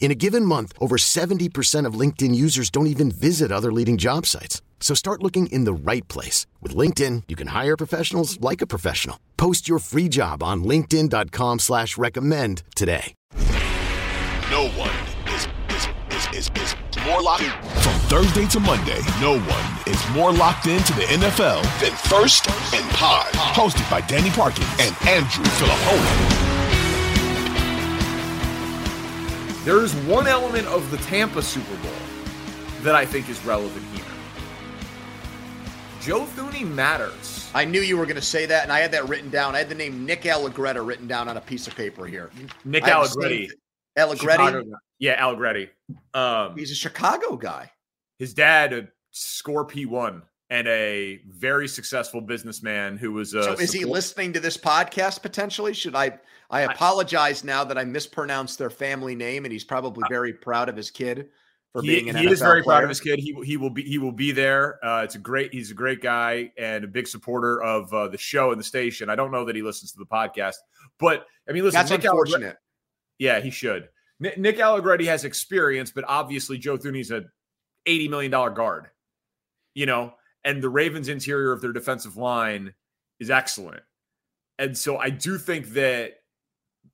In a given month, over 70% of LinkedIn users don't even visit other leading job sites. So start looking in the right place. With LinkedIn, you can hire professionals like a professional. Post your free job on linkedin.com slash recommend today. No one is, is, is, is, is more locked in. From Thursday to Monday, no one is more locked into the NFL than First and Pod. Hosted by Danny Parkins and Andrew Fillipponi. There is one element of the Tampa Super Bowl that I think is relevant here. Joe Thuney matters. I knew you were going to say that, and I had that written down. I had the name Nick Allegretti written down on a piece of paper here. Nick Allegretti. Allegretti? Yeah, Allegretti. Um, He's a Chicago guy. His dad, a score P1 and a very successful businessman who was. so is he listening to this podcast potentially? Should I? I apologize now that I mispronounced their family name, and he's probably very proud of his kid for he, being an he NFL is very player. proud of his kid. He he will be he will be there. Uh, it's a great. He's a great guy and a big supporter of uh, the show and the station. I don't know that he listens to the podcast, but I mean, listen, That's Nick unfortunate. Allegretti- yeah, he should. Nick, Nick Allegretti has experience, but obviously Joe Thuney's a eighty million dollar guard. You know, and the Ravens' interior of their defensive line is excellent, and so I do think that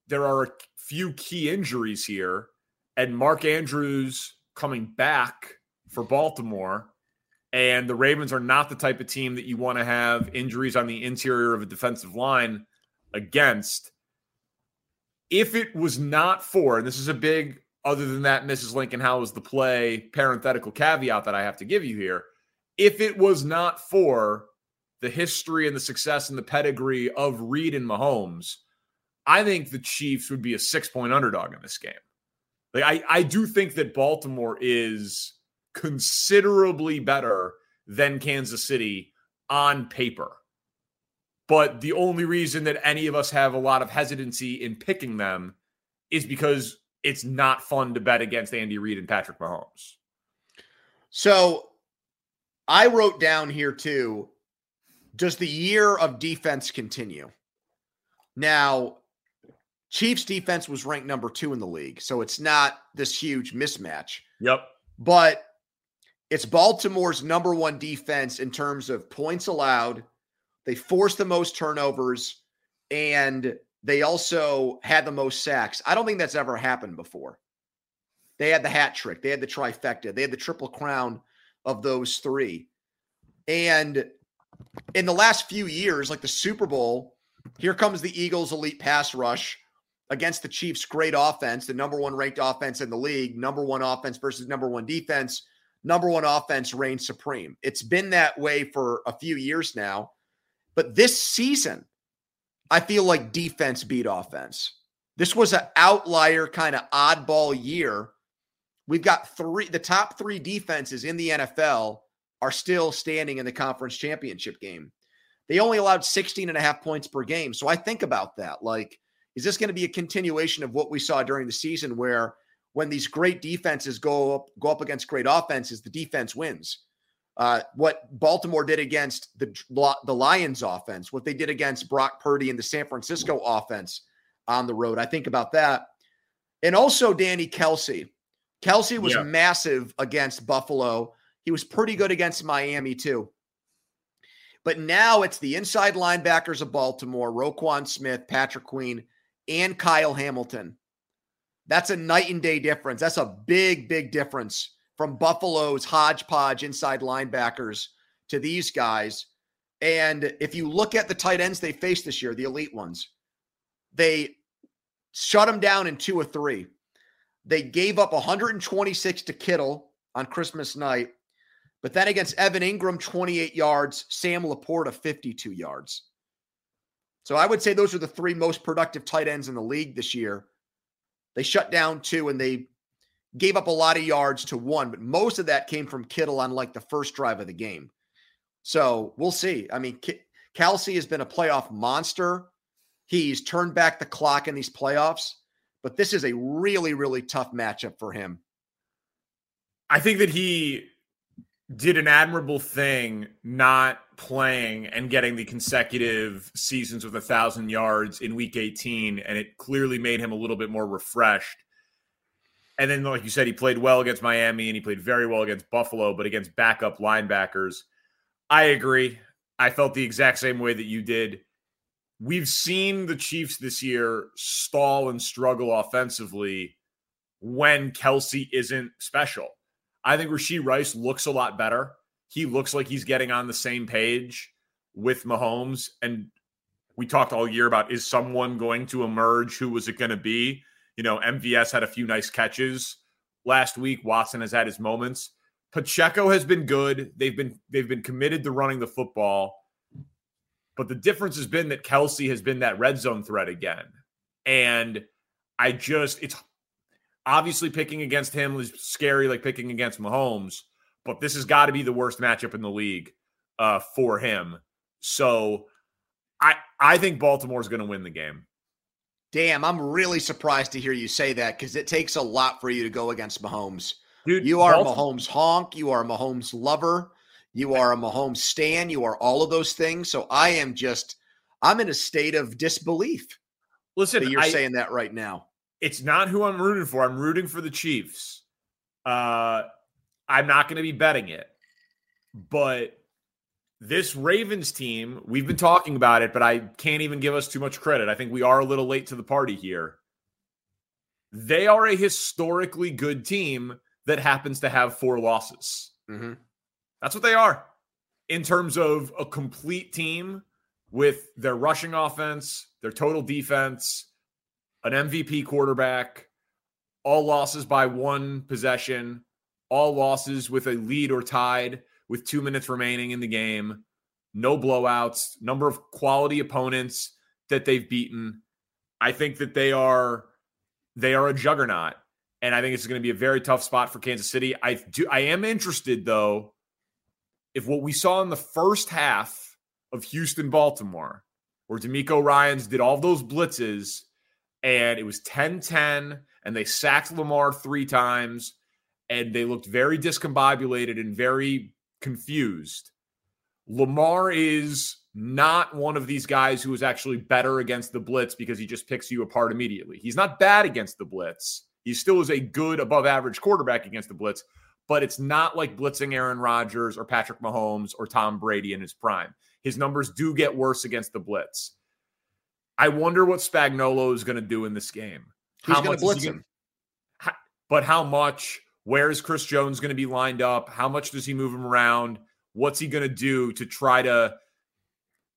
there are a few key injuries here, and Mark Andrews coming back for Baltimore. And the Ravens are not the type of team that you want to have injuries on the interior of a defensive line against. If it was not for, and this is a big, other than that, Mrs. Lincoln, how was the play? Parenthetical caveat that I have to give you here. If it was not for the history and the success and the pedigree of Reid and Mahomes, I think the Chiefs would be a six point underdog in this game. Like I, I do think that Baltimore is considerably better than Kansas City on paper. But the only reason that any of us have a lot of hesitancy in picking them is because it's not fun to bet against Andy Reid and Patrick Mahomes. So I wrote down here too does the year of defense continue? Now, Chiefs defense was ranked number two in the league, so it's not this huge mismatch, Yep. but it's Baltimore's number one defense in terms of points allowed. They forced the most turnovers and they also had the most sacks. I don't think that's ever happened before. They had the hat trick, they had the trifecta, they had the triple crown of those three. And in the last few years, like the Super Bowl, here comes the Eagles' elite pass rush against the Chiefs' great offense, the number one ranked offense in the league, number one offense versus number one defense. Number one offense reigns supreme. It's been that way for a few years now. But this season, I feel like defense beat offense. This was an outlier kind of oddball year. We've got three, the top three defenses in the NFL are still standing in the conference championship game. They only allowed 16 and a half points per game. So I think about that. Like, is this going to be a continuation of what we saw during the season where when these great defenses go up, go up against great offenses, the defense wins? Uh, what Baltimore did against the the Lions offense, what they did against Brock Purdy and the San Francisco offense on the road. I think about that. And also Danny Kelce. Kelce was massive against Buffalo. He was pretty good against Miami too. But now it's the inside linebackers of Baltimore, Roquan Smith, Patrick Queen, and Kyle Hamilton. That's a night and day difference. That's a big, big difference from Buffalo's hodgepodge inside linebackers to these guys. And if you look at the tight ends they faced this year, the elite ones, they shut them down in two or three. They gave up 126 to Kittle on Christmas night. But then against Evan Engram, 28 yards, Sam LaPorta, 52 yards. So I would say those are the three most productive tight ends in the league this year. They shut down two and they gave up a lot of yards to one, but most of that came from Kittle on like the first drive of the game. So we'll see. I mean, Kelce has been a playoff monster. He's turned back the clock in these playoffs, but this is a really, really tough matchup for him. I think that he did an admirable thing not playing and getting the consecutive seasons with a thousand yards in week 18 and it clearly made him a little bit more refreshed. And then like you said he played well against miami and he played very well against buffalo but against backup linebackers. I agree. I felt the exact same way that you did we've seen the chiefs this year stall and struggle offensively when Kelce isn't special I think Rashee Rice looks a lot better. He looks like he's getting on the same page with Mahomes. And we talked all year about is someone going to emerge? Who was it going to be? You know, MVS had a few nice catches last week. Watson has had his moments. Pacheco has been good. They've been they've been committed to running the football. But the difference has been that Kelce has been that red zone threat again. And I just it's Obviously, picking against him is scary, like picking against Mahomes, but this has got to be the worst matchup in the league uh, for him. So I I think Baltimore is going to win the game. Damn, I'm really surprised to hear you say that because it takes a lot for you to go against Mahomes. Dude, you are Baltimore- Mahomes honk. You are a Mahomes lover. You are a Mahomes stan. You are all of those things. So I am just, I'm in a state of disbelief. Listen, you're I, saying that right now it's not who I'm rooting for. I'm rooting for the Chiefs. Uh, I'm not going to be betting it, but this Ravens team, we've been talking about it, but I can't even give us too much credit. I think we are a little late to the party here. They are a historically good team that happens to have four losses. Mm-hmm. That's what they are in terms of a complete team with their rushing offense, their total defense, an MVP quarterback, all losses by one possession, all losses with a lead or tied with two minutes remaining in the game, no blowouts, number of quality opponents that they've beaten. I think that they are they are a juggernaut. And I think it's going to be a very tough spot for Kansas City. I do I am interested though if what we saw in the first half of Houston Baltimore, where DeMeco Ryans did all those blitzes and it was 10 10, and they sacked Lamar three times, and they looked very discombobulated and very confused. Lamar is not one of these guys who is actually better against the blitz because he just picks you apart immediately. He's not bad against the blitz. He still is a good above average quarterback against the blitz, but it's not like blitzing Aaron Rodgers or Patrick Mahomes or Tom Brady in his prime. His numbers do get worse against the blitz. I wonder what Spagnuolo is going to do in this game. He's going to blitz him. How, but how much? Where is Chris Jones going to be lined up? How much does he move him around? What's he going to do to try to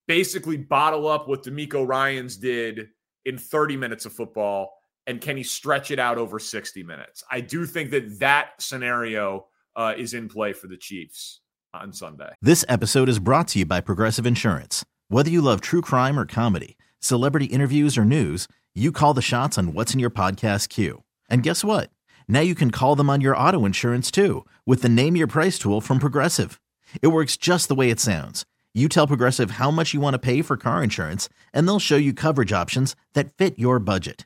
basically bottle up what DeMeco Ryans did in 30 minutes of football? And can he stretch it out over 60 minutes? I do think that that scenario uh, is in play for the Chiefs on Sunday. This episode is brought to you by Progressive Insurance. Whether you love true crime or comedy, celebrity interviews, or news, you call the shots on what's in your podcast queue. And guess what? Now you can call them on your auto insurance too with the Name Your Price tool from Progressive. It works just the way it sounds. You tell Progressive how much you want to pay for car insurance, and they'll show you coverage options that fit your budget.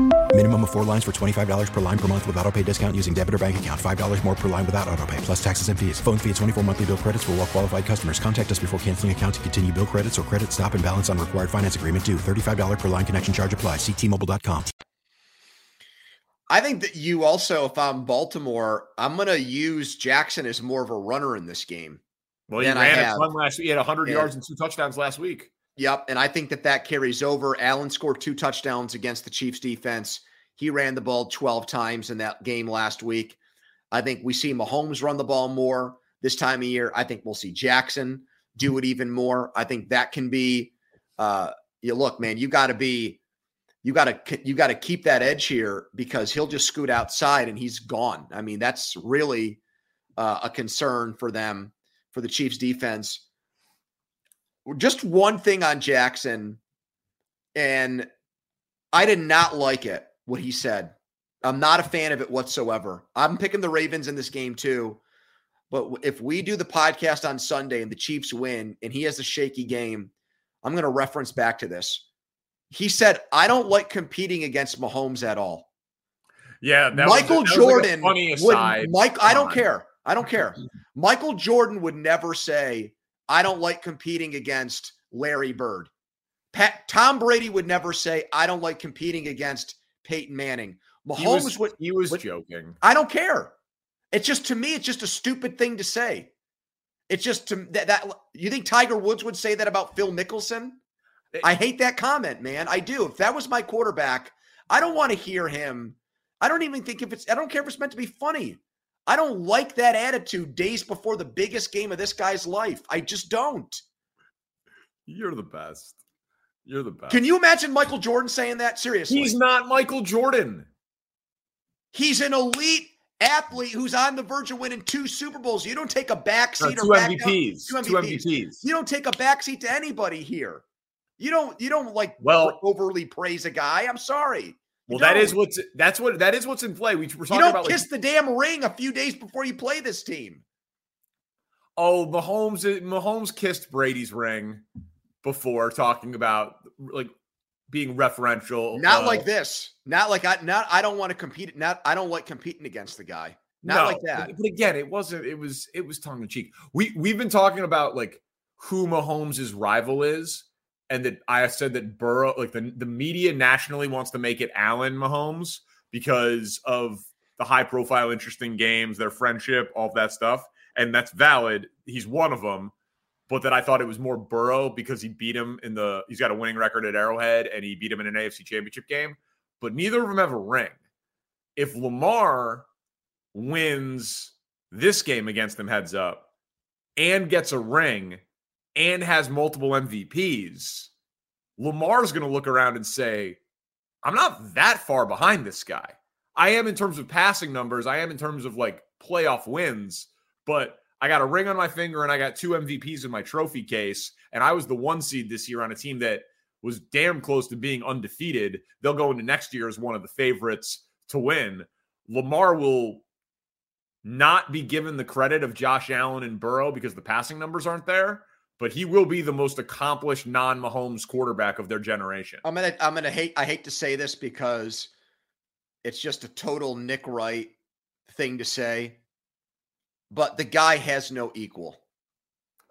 Minimum of four lines for $25 per line per month with auto pay discount using debit or bank account. $5 more per line without auto pay, plus taxes and fees. Phone fee at 24 monthly bill credits for all well qualified customers. Contact us before canceling account to continue bill credits or credit stop and balance on required finance agreement due. $35 per line connection charge apply. Ctmobile.com. I think that you also, if I'm Baltimore, I'm going to use Jackson as more of a runner in this game. Well, he ran a ton last week. He had 100 yeah. yards and two touchdowns last week. Yep. And I think that that carries over. Allen scored two touchdowns against the Chiefs defense. He ran the ball 12 times in that game last week. I think we see Mahomes run the ball more this time of year. I think we'll see Jackson do it even more. I think that can be, uh, you look, man, you got to be, you got to, you got to keep that edge here because he'll just scoot outside and he's gone. I mean, that's really uh, a concern for them, for the Chiefs defense. Just one thing on Jackson, and I did not like it what he said. I'm not a fan of it whatsoever. I'm picking the Ravens in this game too. But if we do the podcast on Sunday and the Chiefs win and he has a shaky game, I'm going to reference back to this. He said, I don't like competing against Mahomes at all. Yeah, Michael was, Jordan like would Mike I don't care. I don't care. Michael Jordan would never say, I don't like competing against Larry Bird. Pat, Tom Brady would never say, I don't like competing against Peyton Manning. Mahomes he was, would, he was would, joking. I don't care. It's just to me, it's just a stupid thing to say. It's just to that, that you think Tiger Woods would say that about Phil Mickelson? It, I hate that comment, man. I do. If that was my quarterback, I don't want to hear him. I don't even think if it's I don't care if it's meant to be funny. I don't like that attitude days before the biggest game of this guy's life. I just don't. You're the best. You're the best. Can you imagine Michael Jordan saying that? Seriously. He's not Michael Jordan. He's an elite athlete who's on the verge of winning two Super Bowls. You don't take a backseat no, or back MVPs. Down, two, MVPs. two MVPs. You don't take a backseat to anybody here. You don't you don't like well overly praise a guy. I'm sorry. Well, that is what's that's what that is what's in play. We were talking you don't about kiss like, the damn ring a few days before you play this team. Oh, Mahomes Mahomes kissed Brady's ring before talking about like being referential. Not uh, like this. Not like I not I don't want to compete. Not I don't like competing against the guy. Not no, like that. But, but again, it wasn't. It was. It was tongue in cheek. We we've been talking about like who Mahomes' rival is, and that I said that Burrow, like the the media nationally wants to make it Allen Mahomes because of the high profile, interesting games, their friendship, all that stuff, and that's valid. He's one of them but that I thought it was more Burrow because he beat him in the he's got a winning record at Arrowhead and he beat him in an AFC championship game. But neither of them have a ring. If Lamar wins this game against them heads up and gets a ring and has multiple MVPs, Lamar's going to look around and say, I'm not that far behind this guy. I am in terms of passing numbers, I am in terms of like playoff wins, but I got a ring on my finger and I got two MVPs in my trophy case. And I was the one seed this year on a team that was damn close to being undefeated. They'll go into next year as one of the favorites to win. Lamar will not be given the credit of Josh Allen and Burrow because the passing numbers aren't there, but he will be the most accomplished non-Mahomes quarterback of their generation. I'm gonna I'm gonna hate I hate to say this because it's just a total Nick Wright thing to say but the guy has no equal.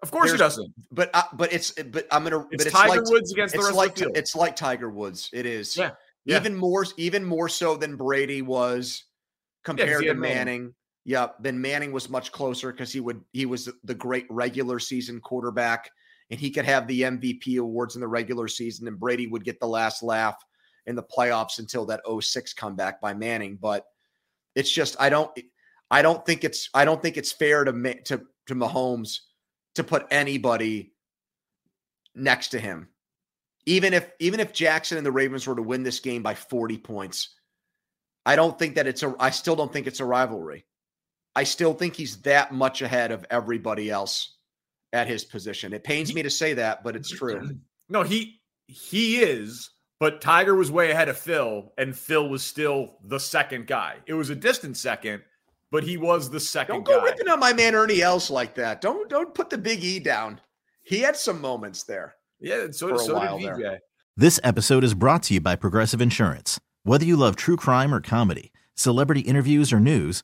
Of course There's, he doesn't. But uh, but it's but I'm gonna. It's, but it's Tiger like, Woods against the rest like, of the field. It's like Tiger Woods. It is. Yeah. yeah. Even more even more so than Brady was compared yeah, to Manning. Yeah, then Manning was much closer because he would he was the great regular season quarterback and he could have the MVP awards in the regular season and Brady would get the last laugh in the playoffs until that 06 comeback by Manning. But it's just I don't I don't think it's I don't think it's fair to to to Mahomes to put anybody next to him. Even if even if Jackson and the Ravens were to win this game by 40 points, I don't think that it's a I still don't think it's a rivalry. I still think he's that much ahead of everybody else at his position. It pains me to say that, but it's true. No, he he is, but Tiger was way ahead of Phil, and Phil was still the second guy. It was a distant second, but he was the 2nd Don't go guy. ripping on my man Ernie Els like that. Don't don't put the big E down. He had some moments there. Yeah, so, for a so while did Vijay. there. This episode is brought to you by Progressive Insurance. Whether you love true crime or comedy, celebrity interviews or news,